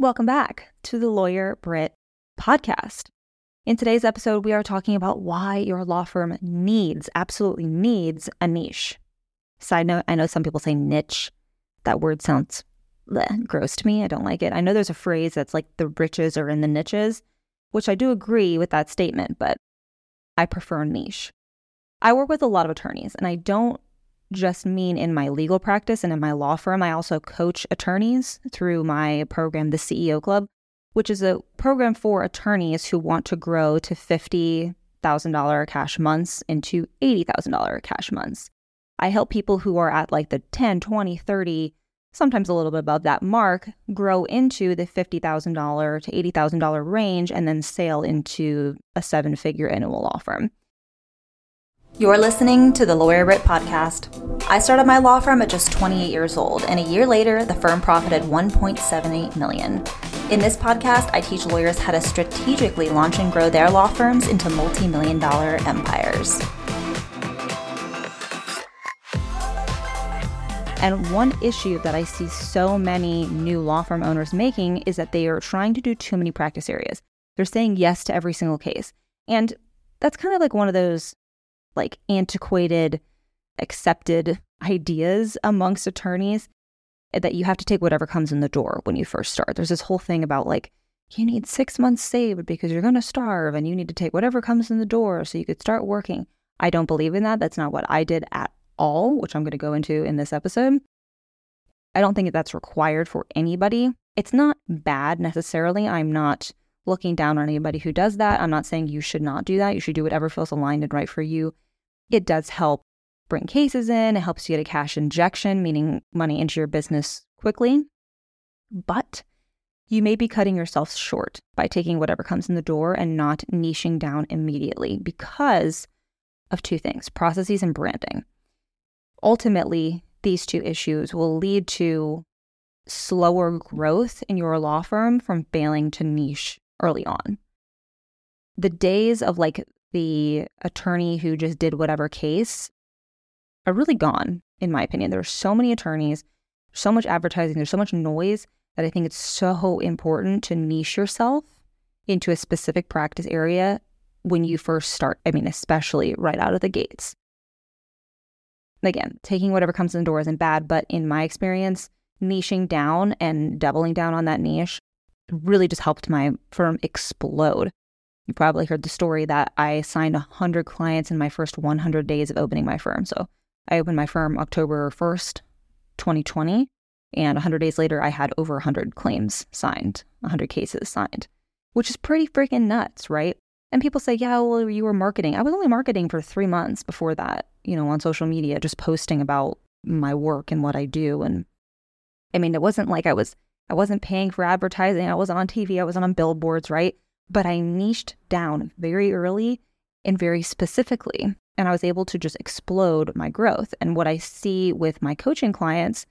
Welcome back to the Lawyer Britt podcast. In today's episode, we are talking about why your law firm needs, absolutely needs, a niche. Side note, I know some people say niche. That word sounds bleh, gross to me. I don't like it. I know there's a phrase that's like the riches are in the niches, which I do agree with that statement, but I prefer niche. I work with a lot of attorneys, and I don't just mean in my legal practice and in my law firm. I also coach attorneys through my program, the CEO Club, which is a program for attorneys who want to grow to $50,000 cash months into $80,000 cash months. I help people who are at like the 10, 20, 30, sometimes a little bit above that mark, grow into the $50,000 to $80,000 range and then sail into a seven figure annual law firm. You're listening to the Lawyer Britt podcast. I started my law firm at just 28 years old, and a year later, the firm profited 1.78 million. In this podcast, I teach lawyers how to strategically launch and grow their law firms into multi-million dollar empires. And one issue that I see so many new law firm owners making is that they are trying to do too many practice areas. They're saying yes to every single case. And that's kind of like one of those like antiquated, accepted ideas amongst attorneys eh, that you have to take whatever comes in the door when you first start. There's this whole thing about like, you need six months saved because you're going to starve and you need to take whatever comes in the door so you could start working. I don't believe in that. That's not what I did at all, which I'm going to go into in this episode. I don't think that that's required for anybody. It's not bad necessarily. I'm not looking down on anybody who does that. I'm not saying you should not do that. You should do whatever feels aligned and right for you it does help bring cases in, it helps you get a cash injection, meaning money into your business quickly. But you may be cutting yourself short by taking whatever comes in the door and not niching down immediately because of two things processes and branding. Ultimately, these two issues will lead to slower growth in your law firm from failing to niche early on. The days of like the attorney who just did whatever case are really gone, in my opinion. There are so many attorneys, so much advertising, there's so much noise that I think it's so important to niche yourself into a specific practice area when you first start. I mean, especially right out of the gates. Again, taking whatever comes in the door isn't bad, but in my experience, niching down and doubling down on that niche really just helped my firm explode. You probably heard the story that I signed 100 clients in my first 100 days of opening my firm. So I opened my firm October 1st, 2020. And 100 days later, I had over 100 claims signed, 100 cases signed, which is pretty freaking nuts, right? And people say, yeah, well, you were marketing. I was only marketing for three months before that, you know, on social media, just posting about my work and what I do. And I mean, it wasn't like I was, I wasn't paying for advertising. I wasn't on TV. I wasn't on billboards, right? but I niched down very early and very specifically. And I was able to just explode my growth. And what I see with my coaching clients,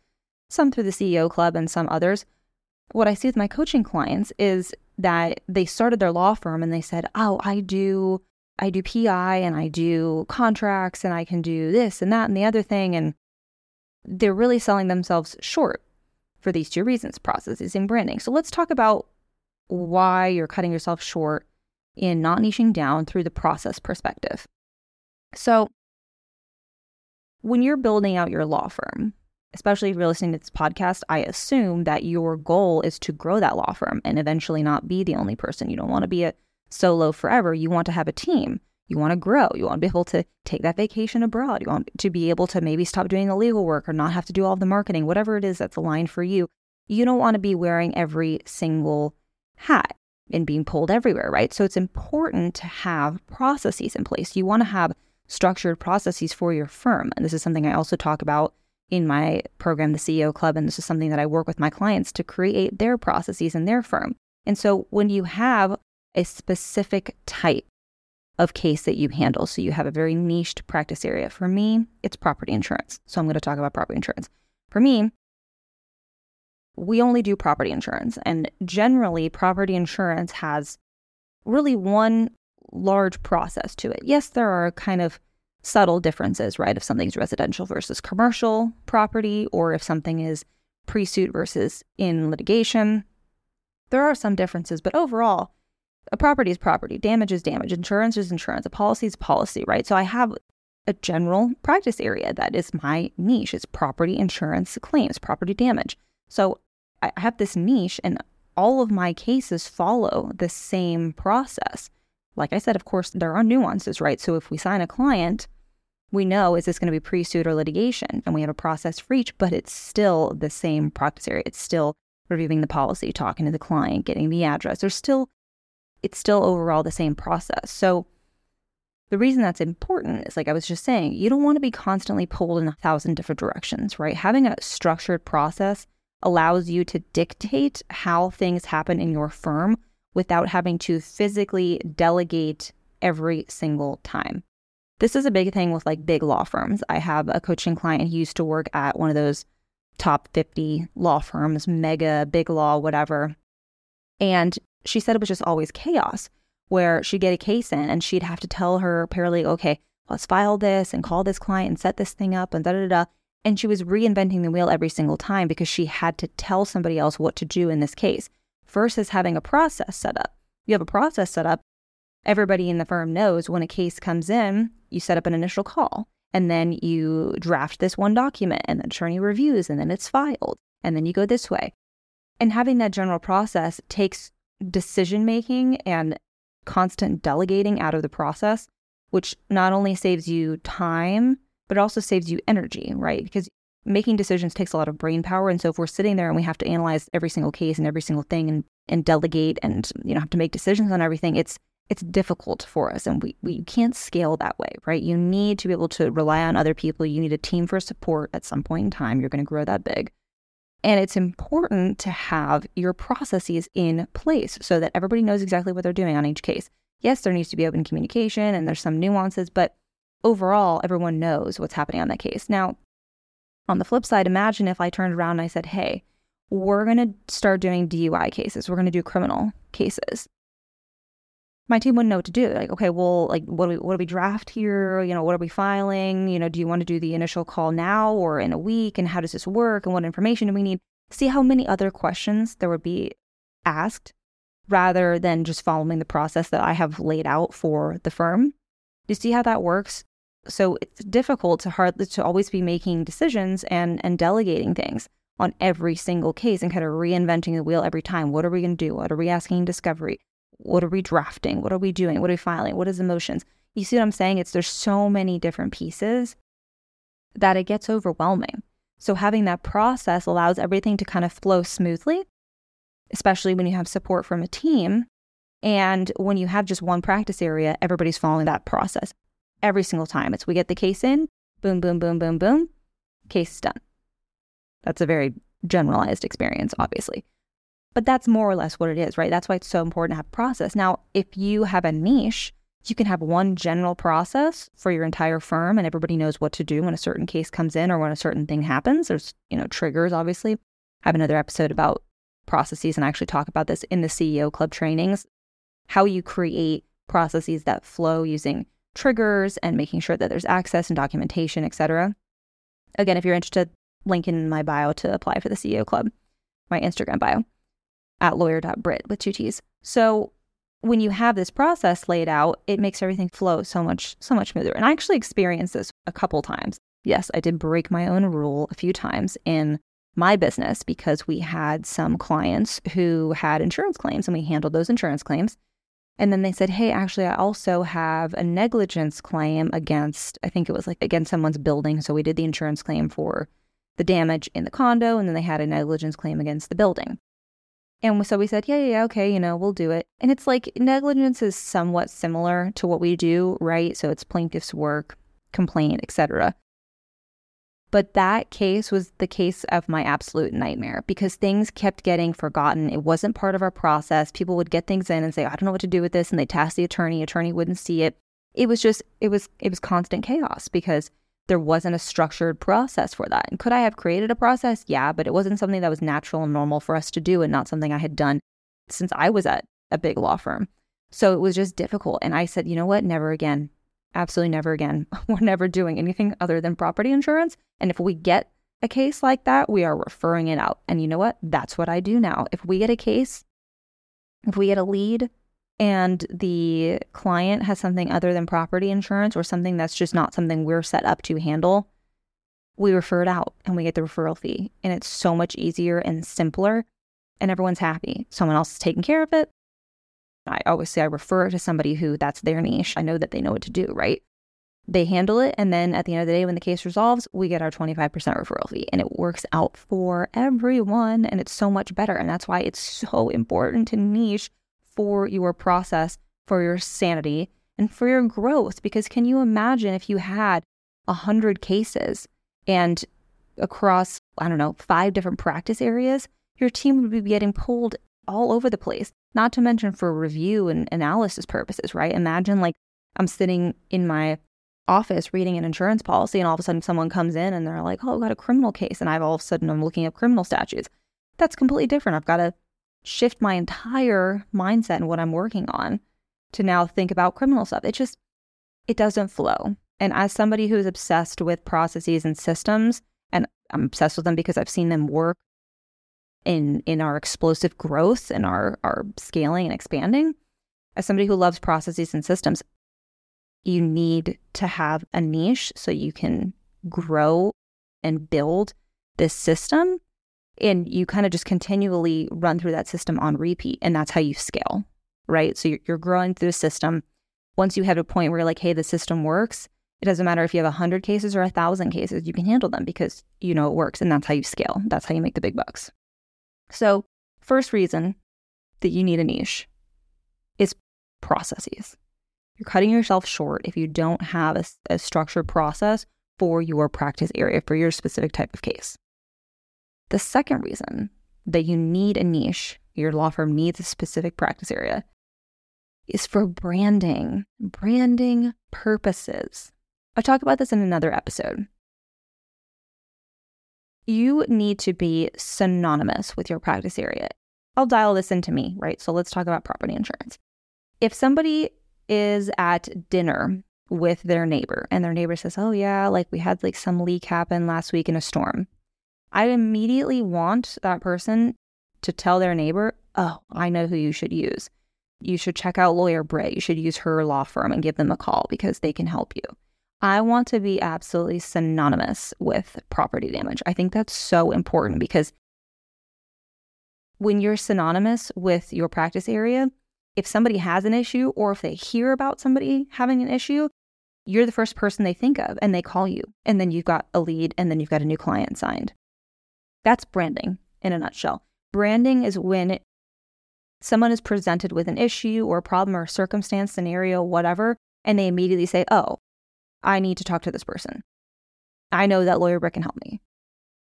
some through the CEO Club and some others, what I see with my coaching clients is that they started their law firm and they said, "Oh, I do I do PI and I do contracts and I can do this and that and the other thing and they're really selling themselves short for these two reasons, processes and branding. So let's talk about why you're cutting yourself short in not niching down through the process perspective. So, when you're building out your law firm, especially if you're listening to this podcast, I assume that your goal is to grow that law firm and eventually not be the only person. You don't want to be a solo forever. You want to have a team. You want to grow. You want to be able to take that vacation abroad. You want to be able to maybe stop doing the legal work or not have to do all the marketing, whatever it is that's aligned for you. You don't want to be wearing every single hat and being pulled everywhere, right? So it's important to have processes in place. You want to have structured processes for your firm. And this is something I also talk about in my program, the CEO Club. And this is something that I work with my clients to create their processes in their firm. And so when you have a specific type of case that you handle, so you have a very niched practice area, for me, it's property insurance. So I'm going to talk about property insurance. For me, we only do property insurance. And generally, property insurance has really one large process to it. Yes, there are kind of subtle differences, right? If something's residential versus commercial property, or if something is pre suit versus in litigation. There are some differences, but overall, a property is property, damage is damage, insurance is insurance, a policy is policy, right? So I have a general practice area that is my niche. It's property insurance claims, property damage. So I have this niche, and all of my cases follow the same process. Like I said, of course, there are nuances, right? So if we sign a client, we know is this going to be pre suit or litigation, and we have a process for each, but it's still the same practice area. It's still reviewing the policy, talking to the client, getting the address. There's still, it's still overall the same process. So the reason that's important is like I was just saying, you don't want to be constantly pulled in a thousand different directions, right? Having a structured process allows you to dictate how things happen in your firm without having to physically delegate every single time. This is a big thing with like big law firms. I have a coaching client who used to work at one of those top 50 law firms, mega, big law, whatever. And she said it was just always chaos where she'd get a case in and she'd have to tell her paralegal, okay, let's file this and call this client and set this thing up and da da da. And she was reinventing the wheel every single time because she had to tell somebody else what to do in this case versus having a process set up. You have a process set up. Everybody in the firm knows when a case comes in, you set up an initial call and then you draft this one document and the attorney reviews and then it's filed and then you go this way. And having that general process takes decision making and constant delegating out of the process, which not only saves you time, but also saves you energy, right? Because making decisions takes a lot of brain power. And so if we're sitting there and we have to analyze every single case and every single thing and, and delegate and, you know, have to make decisions on everything, it's it's difficult for us and we, we can't scale that way, right? You need to be able to rely on other people. You need a team for support at some point in time. You're going to grow that big. And it's important to have your processes in place so that everybody knows exactly what they're doing on each case. Yes, there needs to be open communication and there's some nuances, but overall, everyone knows what's happening on that case. Now, on the flip side, imagine if I turned around and I said, hey, we're going to start doing DUI cases, we're going to do criminal cases. My team wouldn't know what to do. Like, okay, well, like, what do we, what do we draft here? You know, what are we filing? You know, do you want to do the initial call now or in a week? And how does this work? And what information do we need? See how many other questions there would be asked rather than just following the process that I have laid out for the firm. You see how that works? So it's difficult to hard to always be making decisions and and delegating things on every single case and kind of reinventing the wheel every time. What are we going to do? What are we asking in discovery? What are we drafting? What are we doing? What are we filing? What is emotions? You see what I'm saying? It's there's so many different pieces that it gets overwhelming. So having that process allows everything to kind of flow smoothly, especially when you have support from a team. And when you have just one practice area, everybody's following that process every single time. It's we get the case in, boom, boom, boom, boom, boom, case is done. That's a very generalized experience, obviously. But that's more or less what it is, right? That's why it's so important to have process. Now, if you have a niche, you can have one general process for your entire firm and everybody knows what to do when a certain case comes in or when a certain thing happens. There's, you know, triggers, obviously. I have another episode about processes and I actually talk about this in the CEO Club trainings, how you create processes that flow using triggers and making sure that there's access and documentation, etc. Again, if you're interested, link in my bio to apply for the CEO Club, my Instagram bio at lawyer.britt with two T's. So when you have this process laid out, it makes everything flow so much, so much smoother. And I actually experienced this a couple times. Yes, I did break my own rule a few times in my business because we had some clients who had insurance claims and we handled those insurance claims. And then they said, hey, actually, I also have a negligence claim against, I think it was like against someone's building. So we did the insurance claim for the damage in the condo, and then they had a negligence claim against the building. And so we said, yeah, yeah, yeah, okay, you know, we'll do it. And it's like negligence is somewhat similar to what we do, right? So it's plaintiff's work, complaint, etc. But that case was the case of my absolute nightmare because things kept getting forgotten. It wasn't part of our process. People would get things in and say, I don't know what to do with this. And they task the attorney, attorney wouldn't see it. It was just, it was, it was constant chaos because there wasn't a structured process for that. And could I have created a process? Yeah, but it wasn't something that was natural and normal for us to do and not something I had done since I was at a big law firm. So it was just difficult. And I said, you know what? Never again absolutely never again. We're never doing anything other than property insurance. And if we get a case like that, we are referring it out. And you know what? That's what I do now. If we get a case If we get a lead and the client has something other than property insurance or something that's just not something we're set up to handle, we refer it out and we get the referral fee. And it's so much easier and simpler, and everyone's happy. Someone else is taking care of it. I always say I refer to somebody who that's their niche. I know that they know what to do, right? They handle it. And then at the end of the day, when the case resolves, we get our 25% referral fee. And it works out for everyone. And it's so much better. And that's why it's so important to niche for your process, for your sanity, and for your growth. Because can you imagine if you had 100 cases and across, I don't know, five different practice areas, your team would be getting pulled all over the place, not to mention for review and analysis purposes, right? Imagine like I'm sitting in my office reading an insurance policy and all of a sudden someone comes in and they're like, oh, I've got a criminal case. And I've all of a sudden I'm looking at criminal statutes. That's completely different. I've got to shift my entire mindset and what I'm working on to now think about criminal stuff. It just, it doesn't flow. And as somebody who's obsessed with processes and systems, and I'm obsessed with them because I've seen them work in in our explosive growth and our our scaling and expanding. As somebody who loves processes and systems, you need to have a niche so you can grow and build this system and you kind of just continually run through that system on repeat and that's how you scale right? So you're, you're growing through the system. Once you have a point where you're like hey the system works it doesn't matter if you have 100 cases or 1000 cases you can handle them because you know it works and that's how you scale. That's how you make the big bucks. So first reason that you need a niche is processes. You're cutting yourself short if you don't have a, a structured process for your practice area, for your specific type of case. The second reason that you need a niche, your law firm needs a specific practice area, is for branding, branding purposes. I talk about this in another episode. You need to be synonymous with your practice area. I'll dial this into me, right? So let's talk about property insurance. If somebody is at dinner with their neighbor and their neighbor says, "Oh yeah, like we had like some leak happen last week in a storm." I immediately want that person to tell their neighbor, "Oh, I know who you should use. You should check out Lawyer Britt. You should use her law firm and give them a call because they can help you." I want to be absolutely synonymous with property damage. I think that's so important because when you're synonymous with your practice area, if somebody has an issue or if they hear about somebody having an issue, you're the first person they think of and they call you. And then you've got a lead and then you've got a new client signed. That's branding in a nutshell. Branding is when someone is presented with an issue or a problem or a circumstance, scenario, whatever, and they immediately say, Oh, I need to talk to this person. I know that lawyer Britt can help me.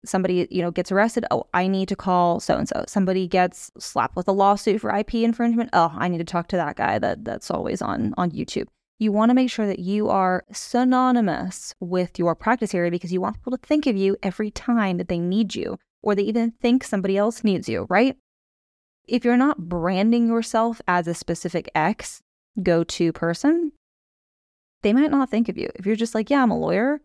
Somebody you know gets arrested. Oh i need to call so and so somebody gets slapped with a lawsuit for ip infringement. Oh i need to talk to that guy that that's always on on youtube you want to make sure that you are synonymous with your practice area because you want people to think of you every time that they need you or they even think somebody else needs you right if you're not branding yourself as a specific x go-to person they might not think of you if you're just like yeah i'm a lawyer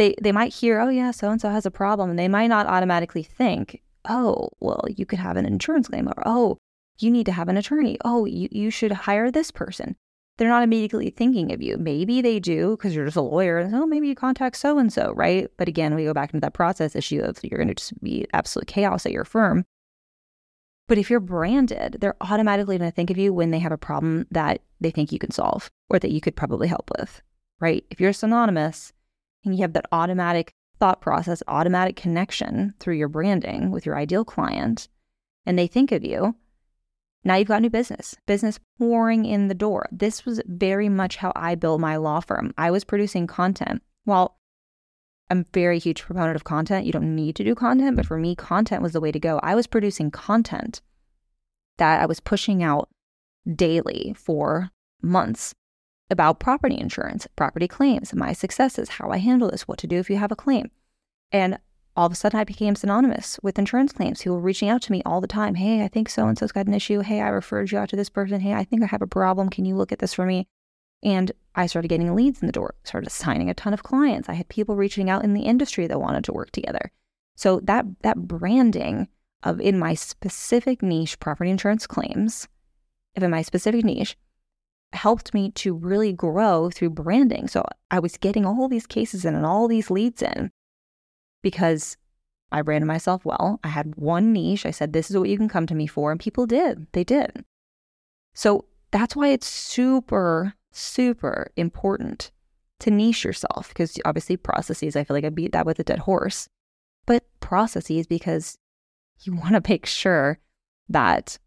they they might hear, oh yeah, so and so has a problem, and they might not automatically think, oh, well, you could have an insurance claim, or oh, you need to have an attorney. Oh, you, you should hire this person. They're not immediately thinking of you. Maybe they do because you're just a lawyer. And, oh, maybe you contact so and so, right? But again, we go back into that process issue of you're going to just be absolute chaos at your firm. But if you're branded, they're automatically going to think of you when they have a problem that they think you can solve or that you could probably help with, right? If you're synonymous, and you have that automatic thought process, automatic connection through your branding with your ideal client, and they think of you, now you've got new business, business pouring in the door. This was very much how I built my law firm. I was producing content. While I'm very huge proponent of content, you don't need to do content, but for me, content was the way to go. I was producing content that I was pushing out daily for months about property insurance, property claims, my successes, how I handle this, what to do if you have a claim. And all of a sudden, I became synonymous with insurance claims. People were reaching out to me all the time. Hey, I think so and so's got an issue. Hey, I referred you out to this person. Hey, I think I have a problem. Can you look at this for me? And I started getting leads in the door, started signing a ton of clients. I had people reaching out in the industry that wanted to work together. So that that branding of in my specific niche, property insurance claims, if in my specific niche, helped me to really grow through branding. So I was getting all these cases in and all these leads in because I branded myself well. I had one niche. I said, this is what you can come to me for. And people did. They did. So that's why it's super, super important to niche yourself because obviously processes, I feel like I beat that with a dead horse, but processes because you want to make sure that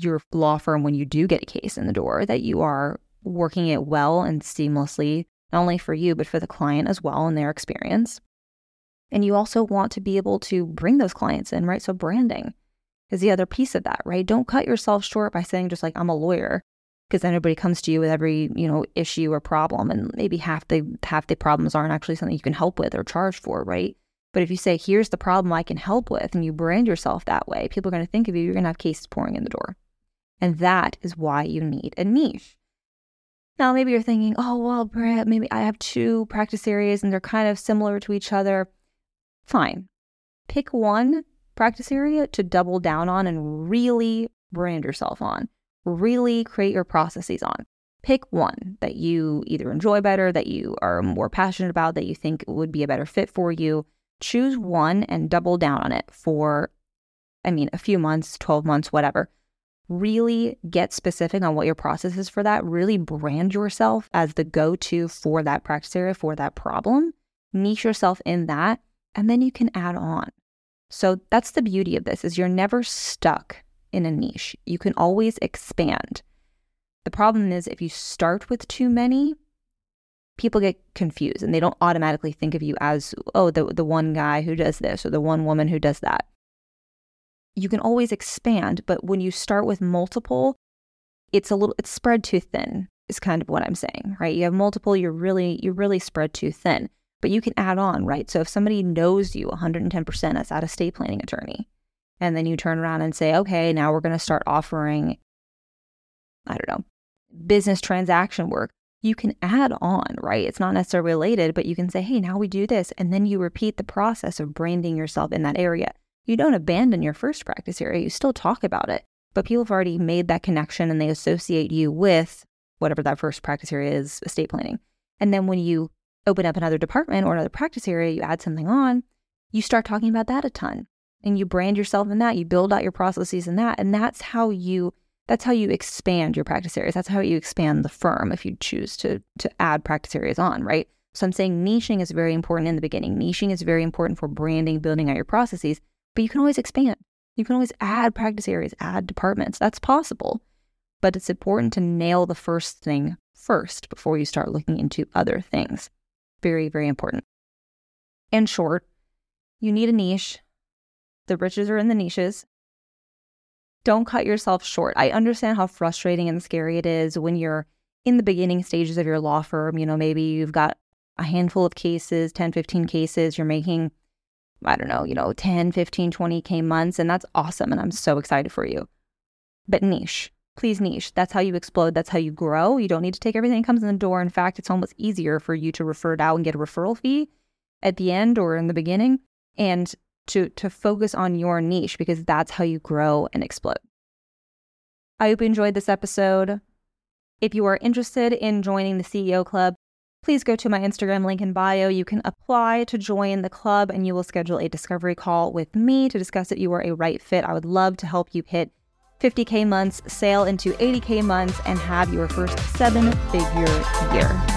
your law firm, when you do get a case in the door, that you are working it well and seamlessly, not only for you, but for the client as well and their experience. And you also want to be able to bring those clients in, right? So branding is the other piece of that, right? Don't cut yourself short by saying just like I'm a lawyer because then everybody comes to you with every, you know, issue or problem and maybe half the half the problems aren't actually something you can help with or charge for, right? But if you say, here's the problem I can help with, and you brand yourself that way, people are going to think of you, you're going to have cases pouring in the door. And that is why you need a niche. Now, maybe you're thinking, oh, well, Britt, maybe I have two practice areas and they're kind of similar to each other. Fine. Pick one practice area to double down on and really brand yourself on, really create your processes on. Pick one that you either enjoy better, that you are more passionate about, that you think would be a better fit for you. Choose one and double down on it for, I mean, a few months, 12 months, whatever. Really get specific on what your process is for that. Really brand yourself as the go to for that practice area, for that problem. Niche yourself in that, and then you can add on. So that's the beauty of this is you're never stuck in a niche. You can always expand. The problem is if you start with too many, people get confused and they don't automatically think of you as, oh, the, the one guy who does this or the one woman who does that. You can always expand, but when you start with multiple, it's a little it's spread too thin, is kind of what I'm saying, right? You have multiple, you're really, you're really spread too thin but you can add on, right? So if somebody knows you 110% as that state planning attorney, and then you turn around and say, okay, now we're going to start offering, I don't know, business transaction work, you can add on, right? It's not necessarily related, but you can say, hey, now we do this. And then you repeat the process of branding yourself in that area. You don't abandon your first practice area, you still talk about it, but people have already made that connection and they associate you with whatever that first practice area is, estate planning. And then when you open up another department or another practice area, you add something on, you start talking about that a ton and you brand yourself in that, you build out your processes in that. And that's how you that's how you expand your practice areas. That's how you expand the firm if you choose to to add practice areas on, right? So I'm saying niching is very important in the beginning. Niching is very important for branding, building out your processes, but you can always expand. You can always add practice areas, add departments. That's possible. But it's important to nail the first thing first before you start looking into other things. Very, very important. In short, you need a niche. The riches are in the niches. Don't cut yourself short. I understand how frustrating and scary it is when you're in the beginning stages of your law firm. You know, maybe you've got a handful of cases, 10, 15 cases, you're making, I don't know, you know, 10, 15, 20K months, and that's awesome. And I'm so excited for you. But niche please niche. That's how you explode. That's how you grow. You don't need to take everything that comes in the door. In fact, it's almost easier for you to refer it out and get a referral fee at the end or in the beginning and to, to focus on your niche because that's how you grow and explode. I hope you enjoyed this episode. If you are interested in joining the CEO Club, please go to my Instagram link in bio. You can apply to join the club and you will schedule a discovery call with me to discuss if you are a right fit. I would love to help you hit 50K months, sail into 80K months, and have your first seven figure year.